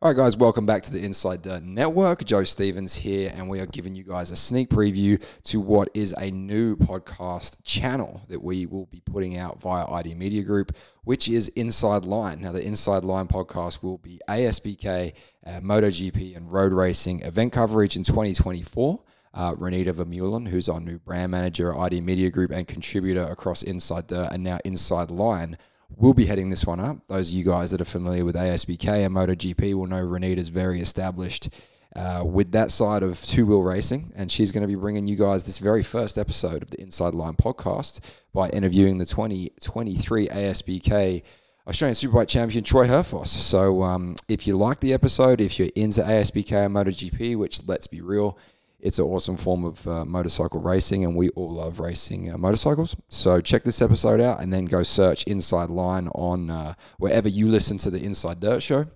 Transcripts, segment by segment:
All right, guys, welcome back to the Inside Dirt Network. Joe Stevens here, and we are giving you guys a sneak preview to what is a new podcast channel that we will be putting out via ID Media Group, which is Inside Line. Now, the Inside Line podcast will be ASBK, uh, MotoGP, and road racing event coverage in 2024. Uh, Renita Vermeulen, who's our new brand manager at ID Media Group and contributor across Inside Dirt and now Inside Line, We'll be heading this one up. Those of you guys that are familiar with ASBK and MotoGP will know Renita's very established uh, with that side of two wheel racing, and she's going to be bringing you guys this very first episode of the Inside Line podcast by interviewing the 2023 ASBK Australian Superbike champion Troy Herfoss. So, um, if you like the episode, if you're into ASBK and MotoGP, which let's be real, it's an awesome form of uh, motorcycle racing, and we all love racing uh, motorcycles. So check this episode out, and then go search Inside Line on uh, wherever you listen to the Inside Dirt Show,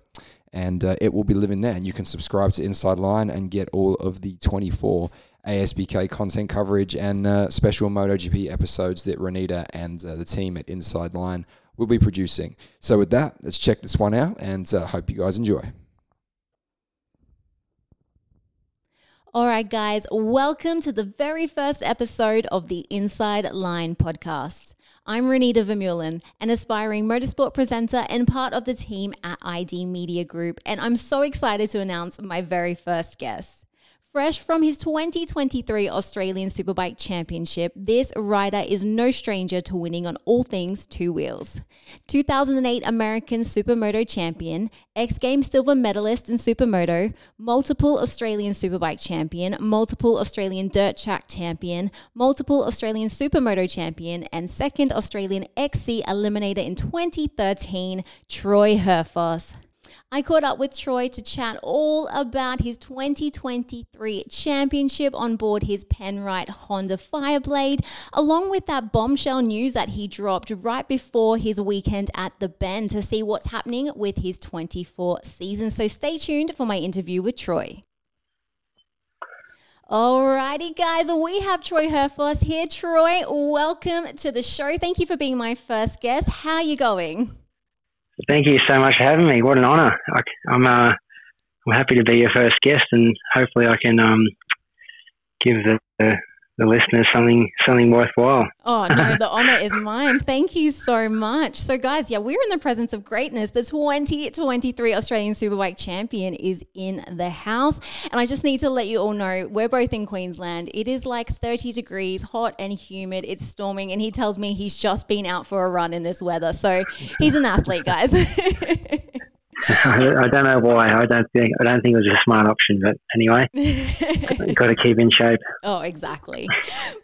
and uh, it will be living there. And you can subscribe to Inside Line and get all of the 24 ASBK content coverage and uh, special MotoGP episodes that Renita and uh, the team at Inside Line will be producing. So with that, let's check this one out, and hope you guys enjoy. All right, guys, welcome to the very first episode of the Inside Line podcast. I'm Renita Vermeulen, an aspiring motorsport presenter and part of the team at ID Media Group, and I'm so excited to announce my very first guest. Fresh from his 2023 Australian Superbike Championship, this rider is no stranger to winning on all things two wheels. 2008 American Supermoto champion, X Games silver medalist in Supermoto, multiple Australian Superbike champion, multiple Australian dirt track champion, multiple Australian Supermoto champion, and second Australian XC eliminator in 2013, Troy Herfoss. I caught up with Troy to chat all about his 2023 championship on board his Penrite Honda Fireblade, along with that bombshell news that he dropped right before his weekend at the Bend to see what's happening with his 24 season. So stay tuned for my interview with Troy. Alrighty, guys, we have Troy Herfoss here. Troy, welcome to the show. Thank you for being my first guest. How are you going? Thank you so much for having me. What an honour. I, am uh, I'm happy to be your first guest, and hopefully I can um, give the, the the listeners something something worthwhile. Oh no, the honor is mine. Thank you so much. So guys, yeah, we're in the presence of greatness. The 2023 Australian Superbike champion is in the house. And I just need to let you all know we're both in Queensland. It is like 30 degrees, hot and humid. It's storming and he tells me he's just been out for a run in this weather. So he's an athlete, guys. I don't know why. I don't think I don't think it was a smart option, but anyway, got to keep in shape. Oh, exactly.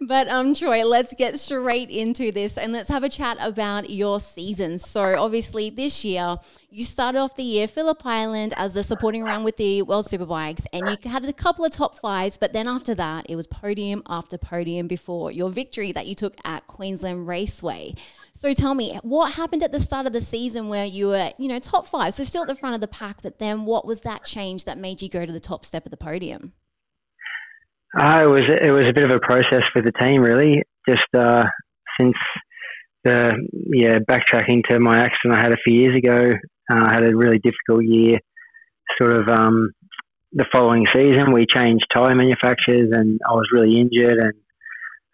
But um, Troy, let's get straight into this and let's have a chat about your season. So, obviously, this year you started off the year Phillip Island as the supporting round with the World Superbikes, and you had a couple of top fives. But then after that, it was podium after podium before your victory that you took at Queensland Raceway. So tell me, what happened at the start of the season where you were, you know, top five, so still at the front of the pack, but then what was that change that made you go to the top step of the podium? Uh, it was it was a bit of a process for the team, really. Just uh, since the yeah backtracking to my accident I had a few years ago, uh, I had a really difficult year. Sort of um, the following season, we changed tyre manufacturers, and I was really injured and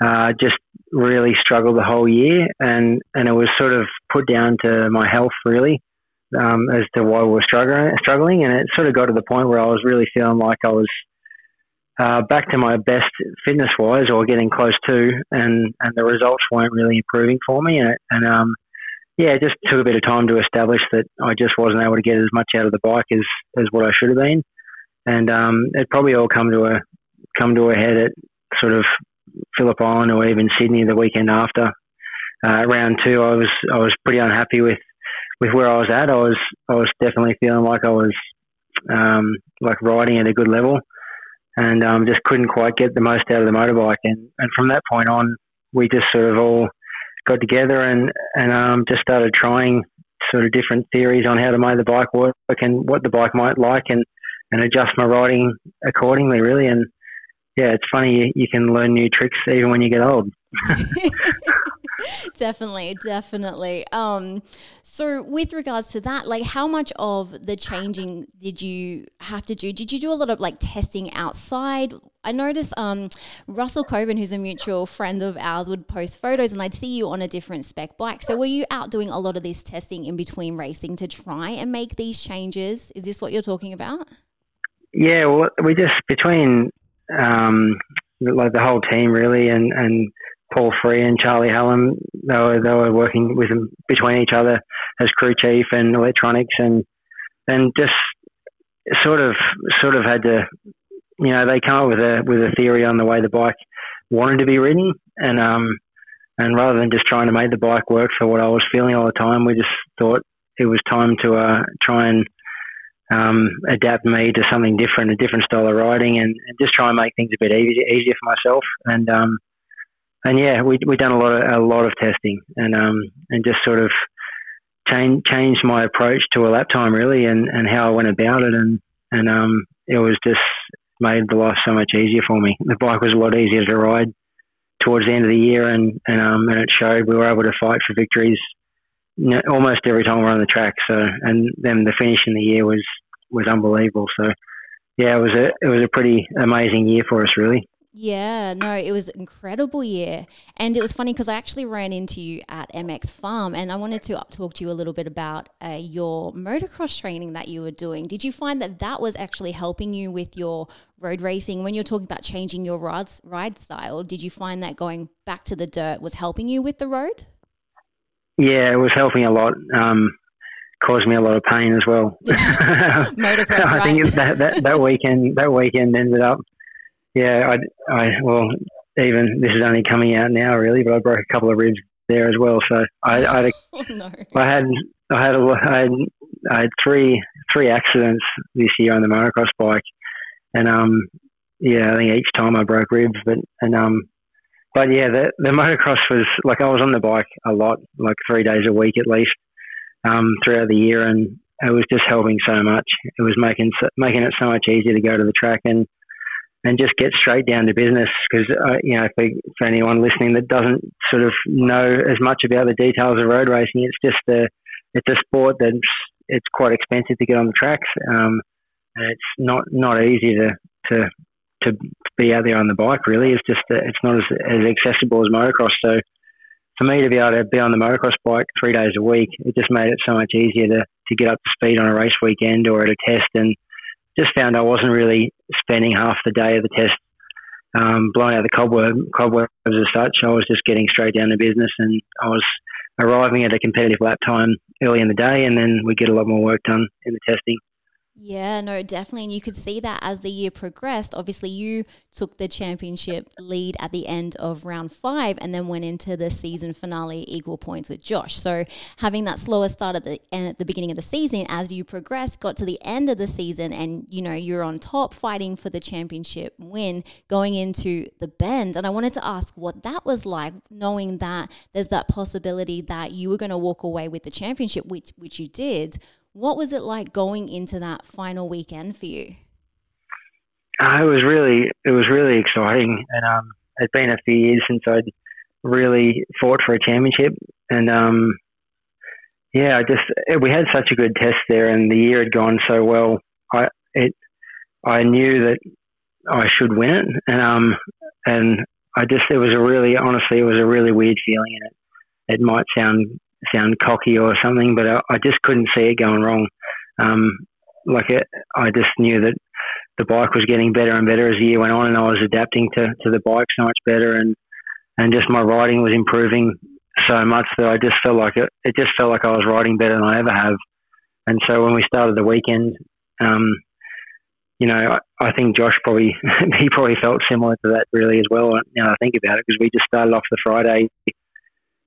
uh, just really struggled the whole year, and and it was sort of put down to my health really um, as to why we were struggling, struggling, and it sort of got to the point where I was really feeling like I was uh, back to my best fitness wise, or getting close to, and and the results weren't really improving for me, and and um, yeah, it just took a bit of time to establish that I just wasn't able to get as much out of the bike as as what I should have been, and um, it probably all come to a come to a head at sort of Phillip Island or even Sydney the weekend after. Uh, round two, I was I was pretty unhappy with, with where I was at. I was I was definitely feeling like I was um, like riding at a good level, and um, just couldn't quite get the most out of the motorbike. And, and from that point on, we just sort of all got together and and um, just started trying sort of different theories on how to make the bike work and what the bike might like and and adjust my riding accordingly really and yeah, it's funny you, you can learn new tricks even when you get old. definitely, definitely. Um, so with regards to that, like how much of the changing did you have to do? Did you do a lot of like testing outside? I noticed um, Russell Coven, who's a mutual friend of ours, would post photos and I'd see you on a different spec bike. So were you out doing a lot of this testing in between racing to try and make these changes? Is this what you're talking about? Yeah, well, we just between um, like the whole team really, and and Paul Free and Charlie Hallam, they were they were working with them between each other as crew chief and electronics, and and just sort of sort of had to, you know, they come up with a with a theory on the way the bike wanted to be ridden, and um, and rather than just trying to make the bike work for what I was feeling all the time, we just thought it was time to uh, try and um, adapt me to something different, a different style of riding, and, and just try and make things a bit easier, easier for myself. And um, and yeah, we we done a lot of a lot of testing, and um, and just sort of change changed my approach to a lap time really, and, and how I went about it, and and um, it was just made the life so much easier for me. The bike was a lot easier to ride towards the end of the year, and and um, and it showed we were able to fight for victories almost every time we're on the track. So, and then the finish in the year was was unbelievable. So, yeah, it was a it was a pretty amazing year for us, really. Yeah, no, it was an incredible year. And it was funny because I actually ran into you at MX Farm and I wanted to talk to you a little bit about uh, your motocross training that you were doing. Did you find that that was actually helping you with your road racing? When you're talking about changing your ride, ride style, did you find that going back to the dirt was helping you with the road? Yeah, it was helping a lot. Um, caused me a lot of pain as well. Motocross, I think that, that, that weekend that weekend ended up. Yeah, I, I well even this is only coming out now really, but I broke a couple of ribs there as well. So I, I had, a, oh, no. I had I had a, I had I had three three accidents this year on the motocross bike, and um yeah I think each time I broke ribs, but and um but yeah, the, the motocross was like I was on the bike a lot, like three days a week at least, um, throughout the year, and it was just helping so much. It was making making it so much easier to go to the track and and just get straight down to business. Because uh, you know, for, for anyone listening that doesn't sort of know as much about the details of road racing, it's just a it's a sport that it's quite expensive to get on the tracks, um, and it's not not easy to to to be out there on the bike. Really, it's just it's not as, as accessible as motocross. So for me to be able to be on the motocross bike three days a week, it just made it so much easier to to get up to speed on a race weekend or at a test, and just found I wasn't really spending half the day of the test um, blowing out the cobweb cobwebs as such. I was just getting straight down to business, and I was arriving at a competitive lap time early in the day, and then we get a lot more work done in the testing. Yeah, no, definitely. And you could see that as the year progressed. Obviously, you took the championship lead at the end of round five and then went into the season finale equal points with Josh. So, having that slower start at the end, at the beginning of the season, as you progressed, got to the end of the season and, you know, you're on top fighting for the championship win going into the bend. And I wanted to ask what that was like, knowing that there's that possibility that you were going to walk away with the championship, which, which you did what was it like going into that final weekend for you? Uh, it was really, it was really exciting, and um, it's been a few years since I'd really fought for a championship, and um, yeah, I just we had such a good test there, and the year had gone so well. I it, I knew that I should win it, and um, and I just it was a really honestly it was a really weird feeling, and it it might sound sound cocky or something, but I, I just couldn't see it going wrong. Um, like it, I just knew that the bike was getting better and better as the year went on, and I was adapting to, to the bike so much better, and and just my riding was improving so much that I just felt like it. It just felt like I was riding better than I ever have. And so when we started the weekend, um, you know, I, I, think Josh probably he probably felt similar to that really as well. Now I think about it, because we just started off the Friday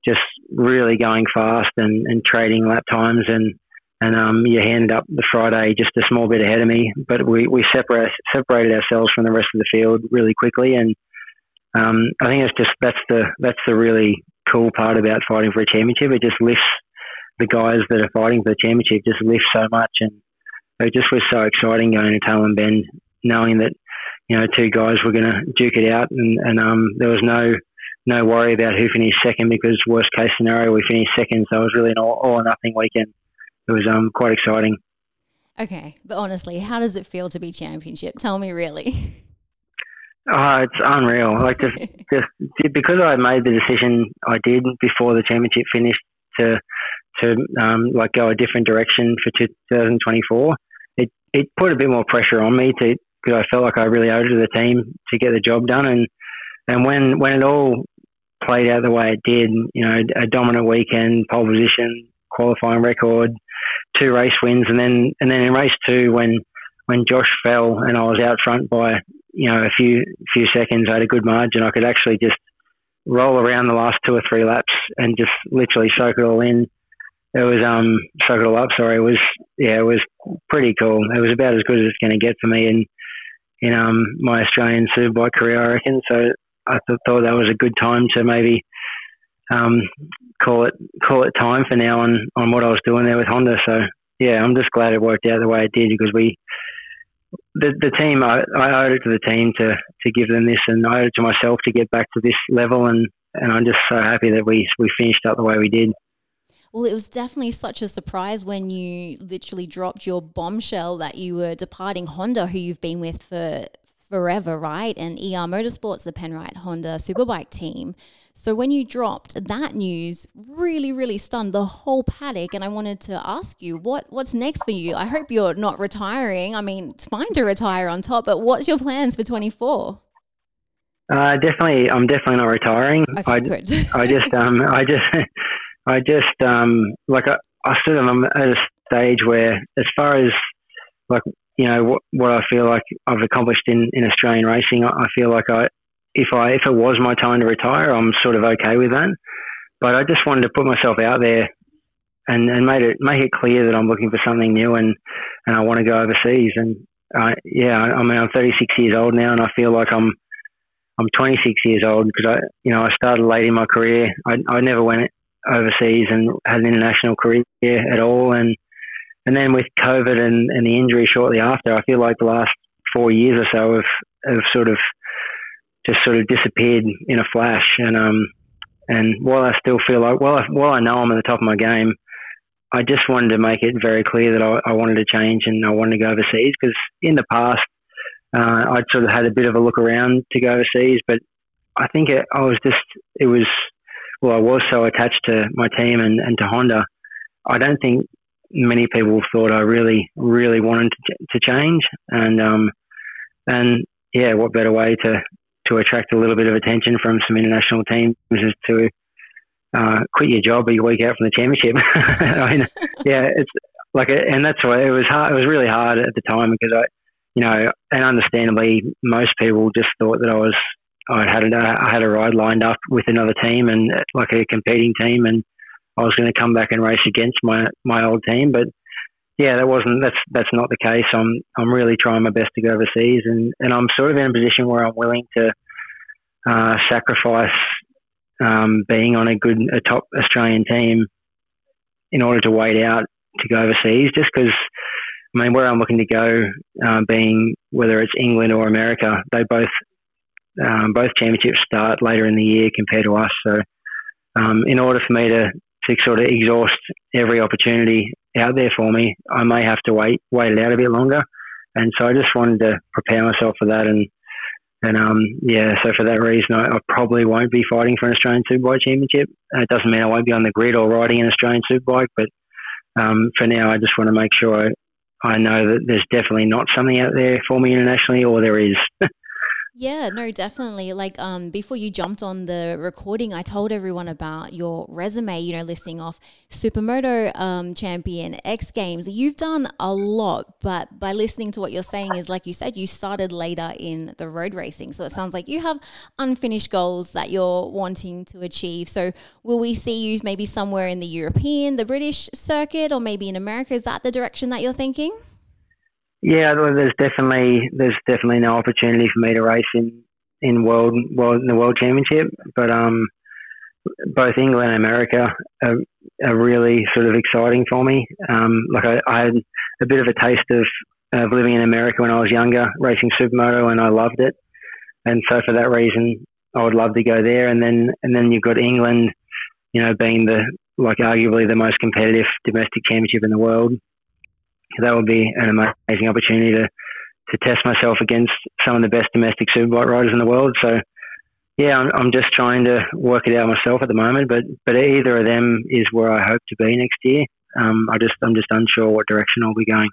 just really going fast and, and trading lap times and and um, you ended up the Friday just a small bit ahead of me, but we, we separate, separated ourselves from the rest of the field really quickly, and um, I think it's just that's the that's the really cool part about fighting for a championship. It just lifts the guys that are fighting for the championship just lifts so much, and it just was so exciting going to Tailem Bend, knowing that you know two guys were going to duke it out, and, and um, there was no no worry about who finished second because worst case scenario we finished second. So it was really an all, all or nothing weekend. It was um, quite exciting. Okay, but honestly, how does it feel to be championship? Tell me really. Oh, it's unreal. Like just, just because I made the decision I did before the championship finished to to um, like go a different direction for 2024. It it put a bit more pressure on me to because I felt like I really owed it to the team to get the job done. And and when when it all played out the way it did, you know, a dominant weekend, pole position, qualifying record, two race wins, and then and then in race two when when Josh fell and I was out front by you know a few few seconds, I had a good margin. I could actually just roll around the last two or three laps and just literally soak it all in. It was um soak it all up. Sorry, it was yeah, it was pretty cool. It was about as good as it's going to get for me in in um my Australian superbike career, I reckon. So I th- thought that was a good time to maybe um call it call it time for now on on what I was doing there with Honda. So yeah, I'm just glad it worked out the way it did because we the, the team, I, I owed it to the team to, to give them this, and I owed it to myself to get back to this level. And, and I'm just so happy that we, we finished up the way we did. Well, it was definitely such a surprise when you literally dropped your bombshell that you were departing Honda, who you've been with for forever, right? And ER Motorsports, the Penrite Honda Superbike team. So when you dropped that news, really, really stunned the whole paddock. And I wanted to ask you, what what's next for you? I hope you're not retiring. I mean, it's fine to retire on top, but what's your plans for 24? Uh, definitely, I'm definitely not retiring. Okay, I, good. I just, um, I just, I just, um, like, I, I sort of am at a stage where, as far as like, you know, what, what I feel like I've accomplished in, in Australian racing, I, I feel like I, if I if it was my time to retire, I'm sort of okay with that. But I just wanted to put myself out there and, and made it make it clear that I'm looking for something new and, and I want to go overseas. And uh, yeah, I mean I'm 36 years old now, and I feel like I'm I'm 26 years old because I you know I started late in my career. I, I never went overseas and had an international career at all, and and then with COVID and, and the injury shortly after, I feel like the last four years or so have have sort of just sort of disappeared in a flash. And um, and while I still feel like, well, I, while I know I'm at the top of my game, I just wanted to make it very clear that I, I wanted to change and I wanted to go overseas because in the past uh, I'd sort of had a bit of a look around to go overseas, but I think it, I was just it was well, I was so attached to my team and, and to Honda. I don't think many people thought I really, really wanted to, to change, and um, and yeah, what better way to to attract a little bit of attention from some international teams is to uh, quit your job a week out from the championship. I mean, yeah, it's like, and that's why it was hard. It was really hard at the time because I, you know, and understandably, most people just thought that I was, I had a, I had a ride lined up with another team and like a competing team, and I was going to come back and race against my my old team, but yeah, that wasn't that's that's not the case. I'm I'm really trying my best to go overseas, and, and I'm sort of in a position where I'm willing to uh, sacrifice um, being on a good a top Australian team in order to wait out to go overseas. Just because I mean, where I'm looking to go, uh, being whether it's England or America, they both um, both championships start later in the year compared to us. So, um, in order for me to to sort of exhaust every opportunity out there for me, I may have to wait wait it out a bit longer. And so I just wanted to prepare myself for that. And and um, yeah, so for that reason, I, I, probably won't be fighting for an Australian Superbike Championship. it doesn't mean I won't be on the grid or riding an Australian Superbike, but um, for now, I just want to make sure I, I know that there's definitely not something out there for me internationally, or there is. Yeah, no, definitely. Like um before you jumped on the recording, I told everyone about your resume, you know, listing off Supermoto um champion, X Games. You've done a lot, but by listening to what you're saying is like you said you started later in the road racing. So it sounds like you have unfinished goals that you're wanting to achieve. So will we see you maybe somewhere in the European, the British circuit or maybe in America? Is that the direction that you're thinking? Yeah, there's definitely there's definitely no opportunity for me to race in in world world in the world championship, but um, both England and America are, are really sort of exciting for me. Um, like I, I had a bit of a taste of of living in America when I was younger, racing supermoto, and I loved it. And so for that reason, I would love to go there. And then and then you've got England, you know, being the like arguably the most competitive domestic championship in the world. That would be an amazing opportunity to to test myself against some of the best domestic superbike riders in the world. So yeah, I'm, I'm just trying to work it out myself at the moment. But but either of them is where I hope to be next year. Um, I just I'm just unsure what direction I'll be going.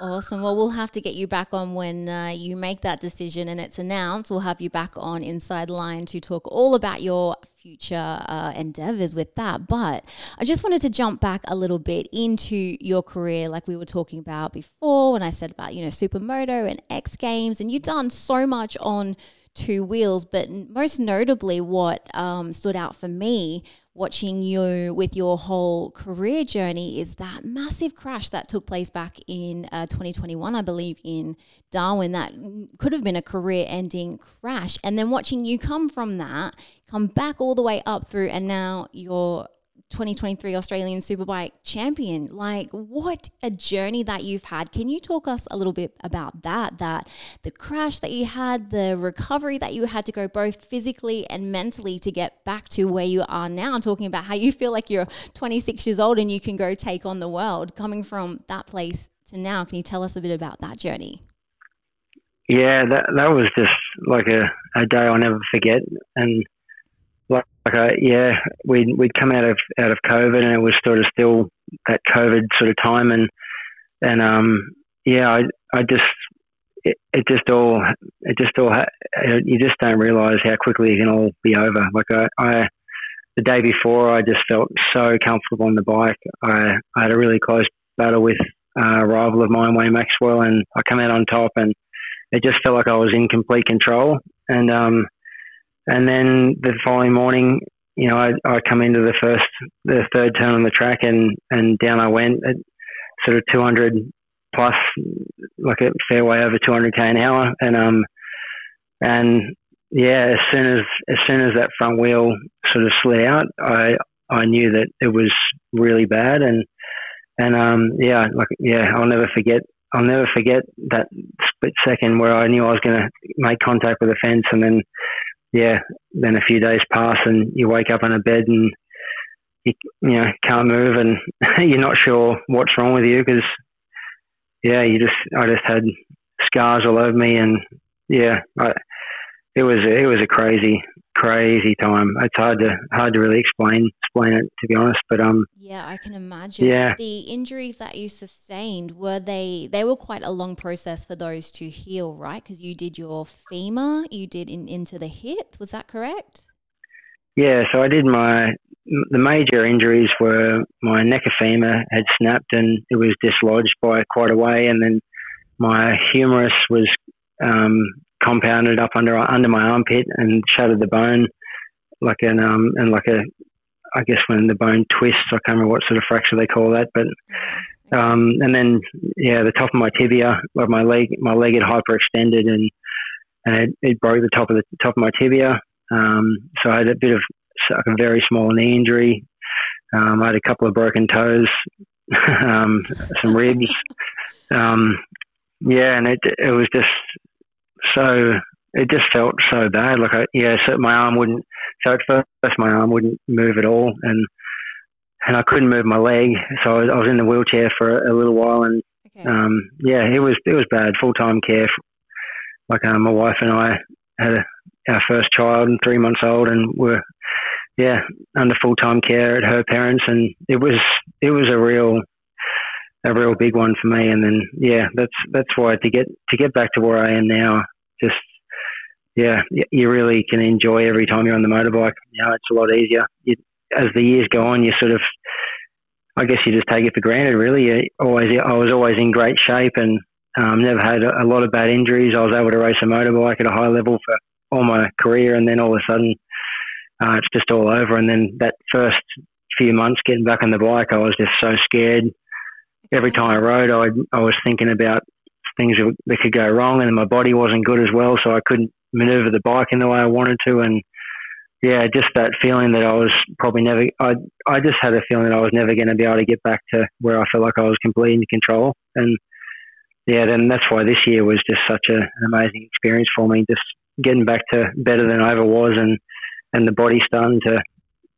Awesome. Well, we'll have to get you back on when uh, you make that decision and it's announced. We'll have you back on Inside Line to talk all about your future uh, endeavors with that. But I just wanted to jump back a little bit into your career, like we were talking about before, when I said about, you know, Supermoto and X Games, and you've done so much on two wheels. But most notably, what um, stood out for me watching you with your whole career journey is that massive crash that took place back in uh, 2021, I believe, in Darwin. That could have been a career ending crash. And then watching you come from that, come back all the way up through, and now you're 2023 Australian Superbike champion. Like, what a journey that you've had. Can you talk us a little bit about that? That the crash that you had, the recovery that you had to go both physically and mentally to get back to where you are now, talking about how you feel like you're 26 years old and you can go take on the world, coming from that place to now. Can you tell us a bit about that journey? Yeah, that that was just like a, a day I'll never forget. And like, like yeah, we'd we'd come out of out of COVID, and it was sort of still that COVID sort of time, and and um, yeah, I I just it, it just all it just all you just don't realize how quickly it can all be over. Like I, I the day before, I just felt so comfortable on the bike. I I had a really close battle with uh, a rival of mine, Wayne Maxwell, and I come out on top, and it just felt like I was in complete control. And um, and then the following morning, you know, I, I come into the first, the third turn on the track, and and down I went at sort of 200 plus, like a fair way over 200k an hour, and um, and yeah, as soon as as soon as that front wheel sort of slid out, I I knew that it was really bad, and and um, yeah, like yeah, I'll never forget. I'll never forget that split second where I knew I was going to make contact with the fence, and then yeah, then a few days pass and you wake up in a bed and you, you know can't move and you're not sure what's wrong with you because yeah, you just I just had scars all over me and yeah, I, it was it was a crazy crazy time. It's hard to hard to really explain explain it to be honest. But um, yeah, I can imagine. Yeah, the injuries that you sustained were they they were quite a long process for those to heal, right? Because you did your femur, you did in, into the hip. Was that correct? Yeah, so I did my the major injuries were my neck of femur had snapped and it was dislodged by quite a way, and then my humerus was um, compounded up under under my armpit and shattered the bone, like an um and like a, I guess when the bone twists, I can't remember what sort of fracture they call that, but um and then yeah, the top of my tibia, like my leg, my leg had hyperextended and and it, it broke the top of the top of my tibia. Um, so I had a bit of like a very small knee injury. Um, I had a couple of broken toes, um, some ribs. Um, yeah, and it it was just so it just felt so bad. Like I, yeah, so my arm wouldn't. So at first, my arm wouldn't move at all, and and I couldn't move my leg. So I was, I was in the wheelchair for a, a little while, and okay. um, yeah, it was it was bad. Full time care. Like um, my wife and I had a, our first child, three months old, and we're yeah under full time care at her parents, and it was it was a real a real big one for me. And then yeah, that's that's why to get to get back to where I am now, just yeah, you really can enjoy every time you're on the motorbike. You know, it's a lot easier. You, as the years go on, you sort of, I guess you just take it for granted. Really, you always I was always in great shape and um, never had a, a lot of bad injuries. I was able to race a motorbike at a high level for all my career, and then all of a sudden, uh, it's just all over. And then that first few months getting back on the bike, I was just so scared every time I rode, I, I was thinking about things that could go wrong, and my body wasn't good as well, so I couldn't maneuver the bike in the way I wanted to, and yeah, just that feeling that I was probably never. I I just had a feeling that I was never going to be able to get back to where I felt like I was completely in control, and yeah, then that's why this year was just such a, an amazing experience for me. Just getting back to better than I ever was, and and the body's starting to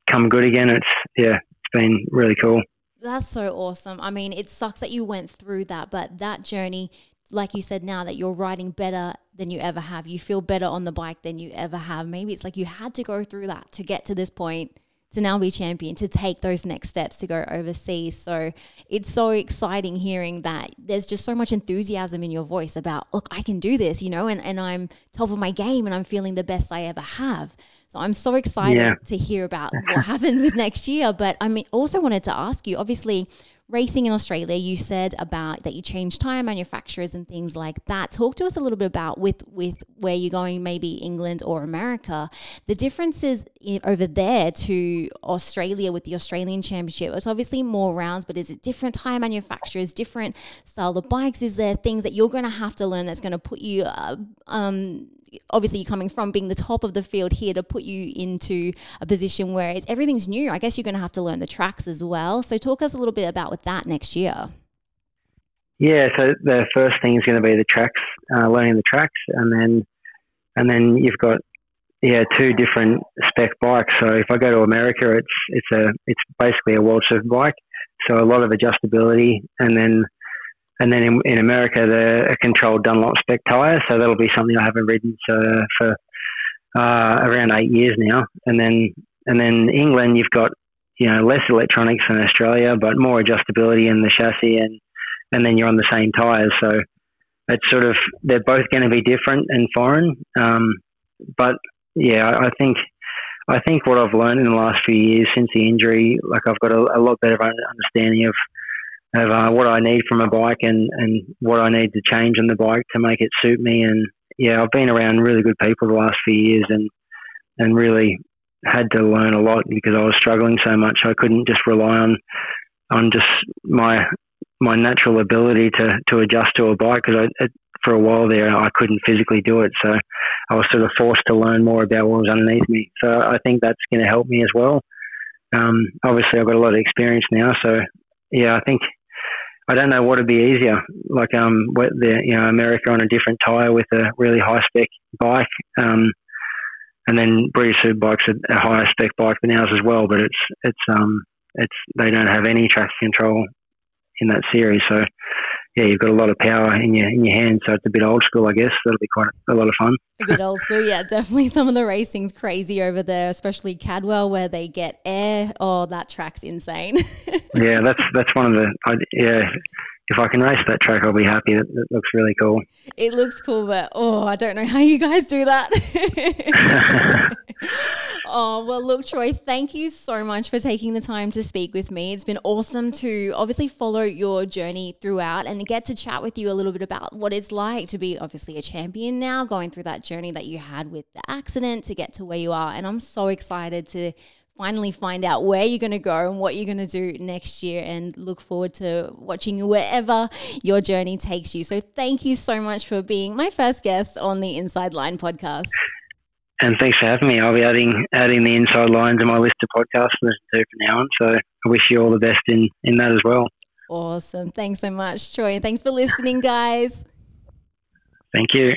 come good again. It's yeah, it's been really cool. That's so awesome. I mean, it sucks that you went through that, but that journey, like you said now, that you're riding better than you ever have. You feel better on the bike than you ever have. Maybe it's like you had to go through that to get to this point to now be champion, to take those next steps to go overseas. So it's so exciting hearing that there's just so much enthusiasm in your voice about, look, I can do this, you know, and, and I'm top of my game and I'm feeling the best I ever have. So I'm so excited yeah. to hear about what happens with next year. But I mean, also wanted to ask you, obviously, racing in Australia, you said about that you changed tire manufacturers and things like that. Talk to us a little bit about with with where you're going, maybe England or America. The differences over there to Australia with the Australian Championship. It's obviously more rounds, but is it different tire manufacturers, different style of bikes? Is there things that you're going to have to learn that's going to put you uh, um, obviously you're coming from being the top of the field here to put you into a position where it's everything's new. I guess you're going to have to learn the tracks as well. So talk us a little bit about with that next year. Yeah, so the first thing is going to be the tracks, uh, learning the tracks, and then and then you've got yeah two different spec bikes. So if I go to America, it's it's a it's basically a world superbike, so a lot of adjustability, and then and then in, in America, they're a controlled Dunlop spec tyre, so that'll be something I haven't ridden for, for uh, around eight years now. And then and then England, you've got you know less electronics than Australia, but more adjustability in the chassis, and and then you're on the same tyres. So it's sort of they're both going to be different and foreign. Um, but yeah, I, I think I think what I've learned in the last few years since the injury, like I've got a, a lot better understanding of of uh, what I need from a bike and, and what I need to change on the bike to make it suit me. And yeah, I've been around really good people the last few years and and really had to learn a lot because I was struggling so much. I couldn't just rely on on just my my natural ability to, to adjust to a bike because I for a while there I couldn't physically do it. So I was sort of forced to learn more about what was underneath me. So I think that's going to help me as well. Um, obviously, I've got a lot of experience now, so yeah, I think I don't know what would be easier, like um, the you know America on a different tire with a really high spec bike, um, and then British Superbike's a, a higher spec bike than ours as well, but it's it's um it's they don't have any traction control in that series, so yeah, you've got a lot of power in your in your hands, so it's a bit old school, I guess. That'll be quite a, a lot of fun. A bit old school, yeah, definitely. Some of the racing's crazy over there, especially Cadwell, where they get air. Oh, that track's insane. yeah, that's that's one of the I, yeah if I can race that track, I'll be happy. It, it, looks really cool. It looks cool, but oh, I don't know how you guys do that. oh, well, look, Troy, thank you so much for taking the time to speak with me. It's been awesome to obviously follow your journey throughout and get to chat with you a little bit about what it's like to be obviously a champion now, going through that journey that you had with the accident to get to where you are. And I'm so excited to finally find out where you're going to go and what you're going to do next year and look forward to watching you wherever your journey takes you. So thank you so much for being my first guest on the Inside Line podcast. And thanks for having me. I'll be adding adding the inside line to my list of podcasts to listen to from now on. So I wish you all the best in, in that as well. Awesome. Thanks so much, Troy. Thanks for listening, guys. Thank you.